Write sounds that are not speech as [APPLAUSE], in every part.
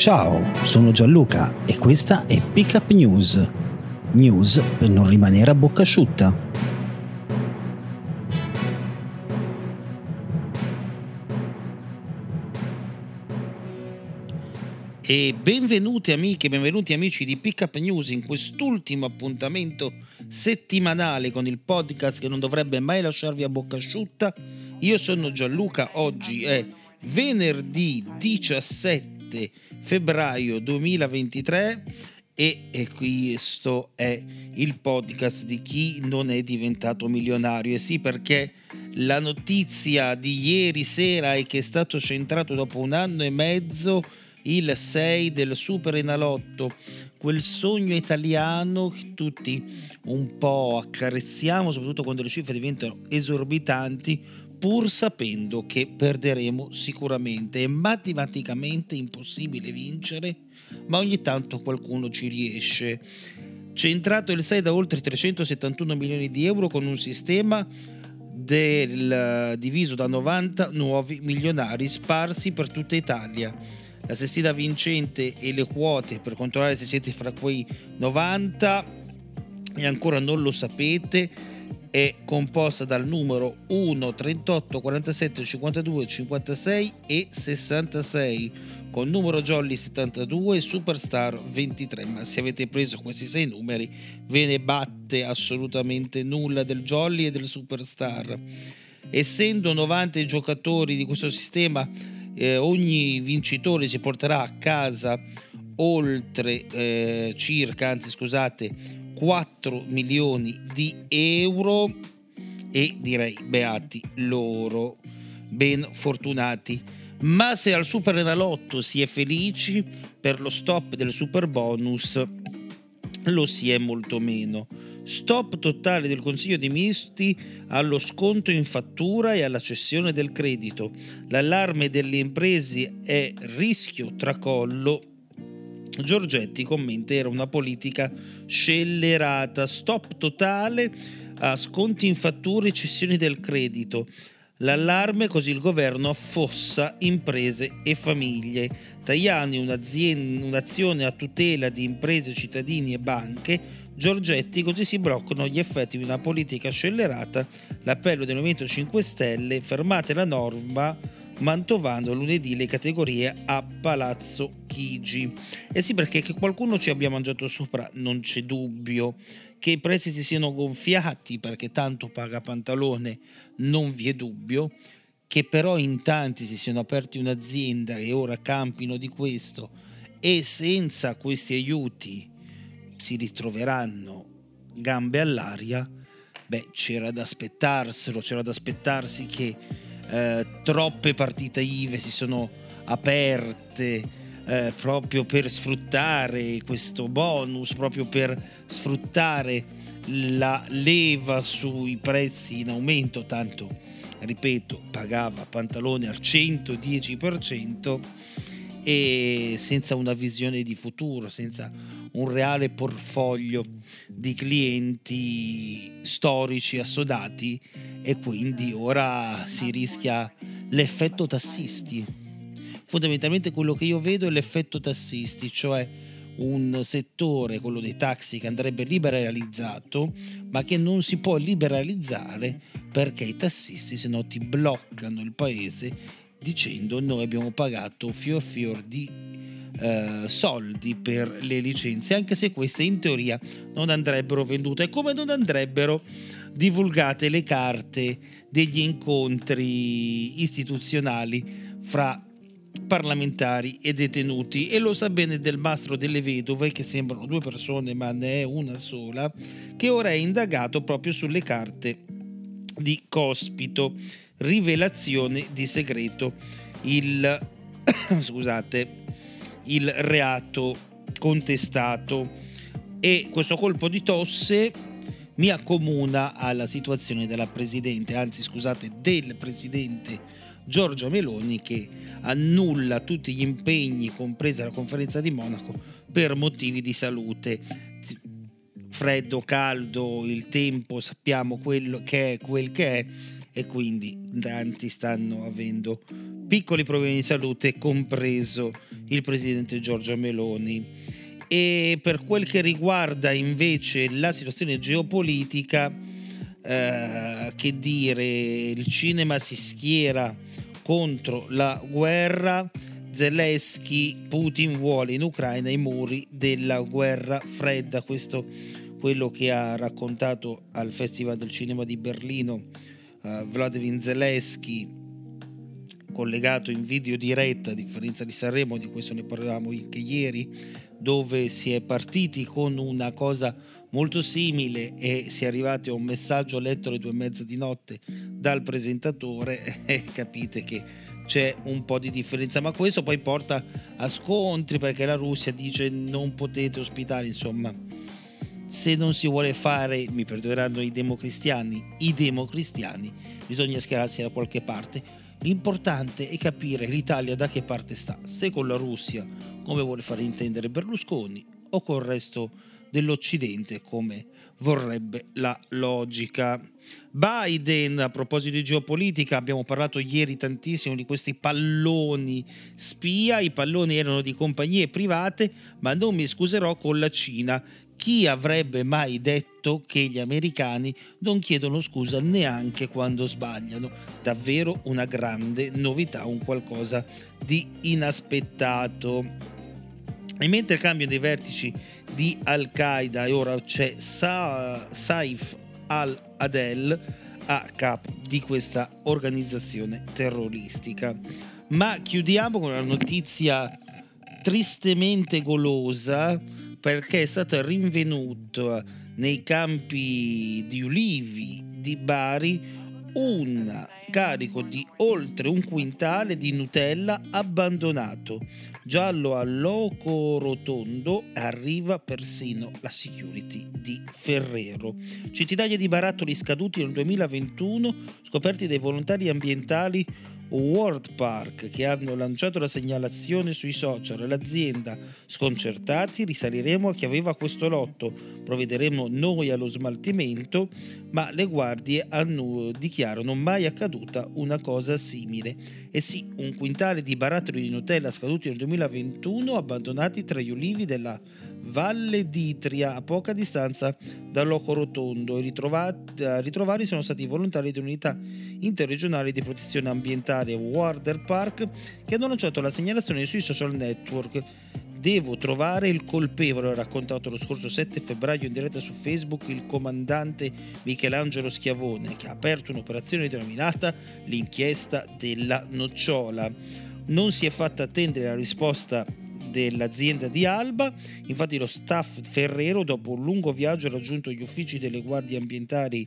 Ciao, sono Gianluca e questa è Pickup News. News per non rimanere a bocca asciutta. E benvenuti amiche, benvenuti amici di Pickup News in quest'ultimo appuntamento settimanale con il podcast che non dovrebbe mai lasciarvi a bocca asciutta. Io sono Gianluca, oggi è venerdì 17 febbraio 2023 e, e questo è il podcast di chi non è diventato milionario. E sì, perché la notizia di ieri sera è che è stato centrato dopo un anno e mezzo il 6 del Super Enalotto, quel sogno italiano che tutti un po' accarezziamo, soprattutto quando le cifre diventano esorbitanti, pur sapendo che perderemo sicuramente. È matematicamente impossibile vincere, ma ogni tanto qualcuno ci riesce. Centrato il 6 da oltre 371 milioni di euro con un sistema del, diviso da 90 nuovi milionari sparsi per tutta Italia la sestina vincente e le quote per controllare se siete fra quei 90 e ancora non lo sapete è composta dal numero 1, 38, 47, 52, 56 e 66 con numero jolly 72 e superstar 23 ma se avete preso questi sei numeri ve ne batte assolutamente nulla del jolly e del superstar. Essendo 90 i giocatori di questo sistema eh, ogni vincitore si porterà a casa oltre eh, circa, anzi scusate, 4 milioni di euro e direi beati loro, ben fortunati. Ma se al Super Enalotto si è felici, per lo stop del super bonus lo si è molto meno. Stop totale del Consiglio dei Ministri allo sconto in fattura e alla cessione del credito. L'allarme delle imprese è rischio tracollo. Giorgetti commenta era una politica scellerata, stop totale a sconti in fattura e cessioni del credito. L'allarme così il governo affossa imprese e famiglie. Tajani un'azione a tutela di imprese, cittadini e banche Giorgetti così si bloccano gli effetti di una politica scellerata, l'appello del Movimento 5 Stelle, fermate la norma Mantovano lunedì le categorie a Palazzo Chigi. Eh sì, perché che qualcuno ci abbia mangiato sopra, non c'è dubbio. Che i prezzi si siano gonfiati perché tanto paga pantalone, non vi è dubbio. Che però in tanti si siano aperti un'azienda e ora campino di questo e senza questi aiuti si ritroveranno gambe all'aria, beh, c'era da aspettarselo, c'era da aspettarsi che eh, troppe partite IVE si sono aperte eh, proprio per sfruttare questo bonus, proprio per sfruttare la leva sui prezzi in aumento, tanto ripeto, pagava pantalone al 110% e senza una visione di futuro, senza un reale portfolio di clienti storici assodati e quindi ora si rischia l'effetto tassisti. Fondamentalmente quello che io vedo è l'effetto tassisti, cioè un settore, quello dei taxi, che andrebbe liberalizzato, ma che non si può liberalizzare perché i tassisti se no ti bloccano il paese dicendo noi abbiamo pagato fior fior di eh, soldi per le licenze, anche se queste in teoria non andrebbero vendute, come non andrebbero divulgate le carte degli incontri istituzionali fra parlamentari e detenuti? E lo sa bene del mastro delle vedove che sembrano due persone ma ne è una sola che ora è indagato proprio sulle carte di Cospito, rivelazione di segreto, il, [COUGHS] scusate, il reato contestato e questo colpo di tosse mi accomuna alla situazione della Presidente, anzi scusate, del Presidente Giorgia Meloni che annulla tutti gli impegni, compresa la conferenza di Monaco, per motivi di salute. Freddo, caldo, il tempo, sappiamo quello che è quel che è e quindi tanti stanno avendo piccoli problemi di salute, compreso il presidente Giorgia Meloni. E per quel che riguarda invece la situazione geopolitica, eh, che dire, il cinema si schiera contro la guerra, Zelensky, Putin vuole in Ucraina i muri della guerra fredda, questo quello che ha raccontato al Festival del Cinema di Berlino uh, Vladimir Zelensky collegato in video diretta a differenza di Sanremo di questo ne parlavamo anche ieri dove si è partiti con una cosa molto simile e si è arrivati a un messaggio letto alle due e mezza di notte dal presentatore [LAUGHS] e capite che c'è un po' di differenza. Ma questo poi porta a scontri perché la Russia dice non potete ospitare insomma se non si vuole fare, mi perdoneranno i democristiani, i democristiani, bisogna schierarsi da qualche parte. L'importante è capire l'Italia da che parte sta, se con la Russia, come vuole fare intendere Berlusconi, o col resto dell'Occidente, come vorrebbe la logica. Biden, a proposito di geopolitica, abbiamo parlato ieri tantissimo di questi palloni spia, i palloni erano di compagnie private, ma non mi scuserò con la Cina chi avrebbe mai detto che gli americani non chiedono scusa neanche quando sbagliano? Davvero una grande novità, un qualcosa di inaspettato. E mentre cambiano i vertici di Al-Qaeda e ora c'è Sa- Saif al-Adel a capo di questa organizzazione terroristica. Ma chiudiamo con una notizia tristemente golosa perché è stato rinvenuto nei campi di ulivi di Bari un carico di oltre un quintale di Nutella abbandonato. Giallo a loco rotondo arriva persino la security di Ferrero. Centinaia di barattoli scaduti nel 2021 scoperti dai volontari ambientali World Park che hanno lanciato la segnalazione sui social. L'azienda sconcertati risaliremo a chi aveva questo lotto. Provvederemo noi allo smaltimento ma le guardie hanno, dichiarano mai accaduta una cosa simile. E sì un quintale di barattoli di Nutella scaduti nel 2021 abbandonati tra gli ulivi della Valle d'Itria, a poca distanza dal Loco Rotondo. E ritrovati, a ritrovarli sono stati i volontari dell'unità interregionale di protezione ambientale Warder Park che hanno lanciato la segnalazione sui social network. Devo trovare il colpevole, ha raccontato lo scorso 7 febbraio in diretta su Facebook il comandante Michelangelo Schiavone, che ha aperto un'operazione denominata l'inchiesta della nocciola. Non si è fatta attendere la risposta dell'azienda di Alba. Infatti lo staff Ferrero, dopo un lungo viaggio, ha raggiunto gli uffici delle guardie ambientali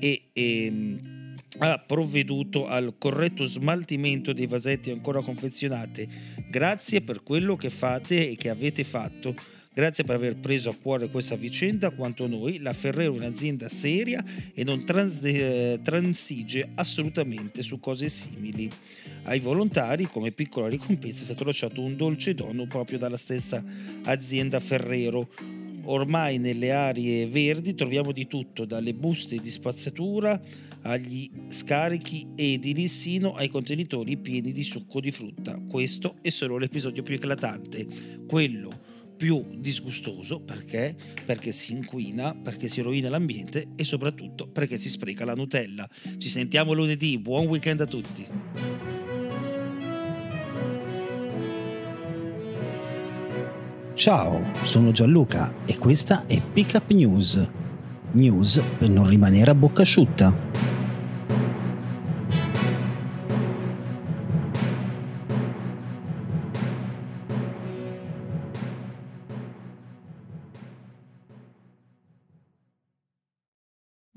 e, e ehm, ha provveduto al corretto smaltimento dei vasetti ancora confezionati. Grazie per quello che fate e che avete fatto. Grazie per aver preso a cuore questa vicenda quanto noi. La Ferrero è un'azienda seria e non trans- eh, transige assolutamente su cose simili. Ai volontari, come piccola ricompensa, è stato lasciato un dolce dono proprio dalla stessa azienda Ferrero. Ormai nelle aree verdi troviamo di tutto, dalle buste di spazzatura agli scarichi edili sino ai contenitori pieni di succo di frutta. Questo è solo l'episodio più eclatante, quello più disgustoso perché? Perché si inquina, perché si rovina l'ambiente e soprattutto perché si spreca la Nutella. Ci sentiamo lunedì, buon weekend a tutti. Ciao, sono Gianluca e questa è Pickup News. News per non rimanere a bocca asciutta.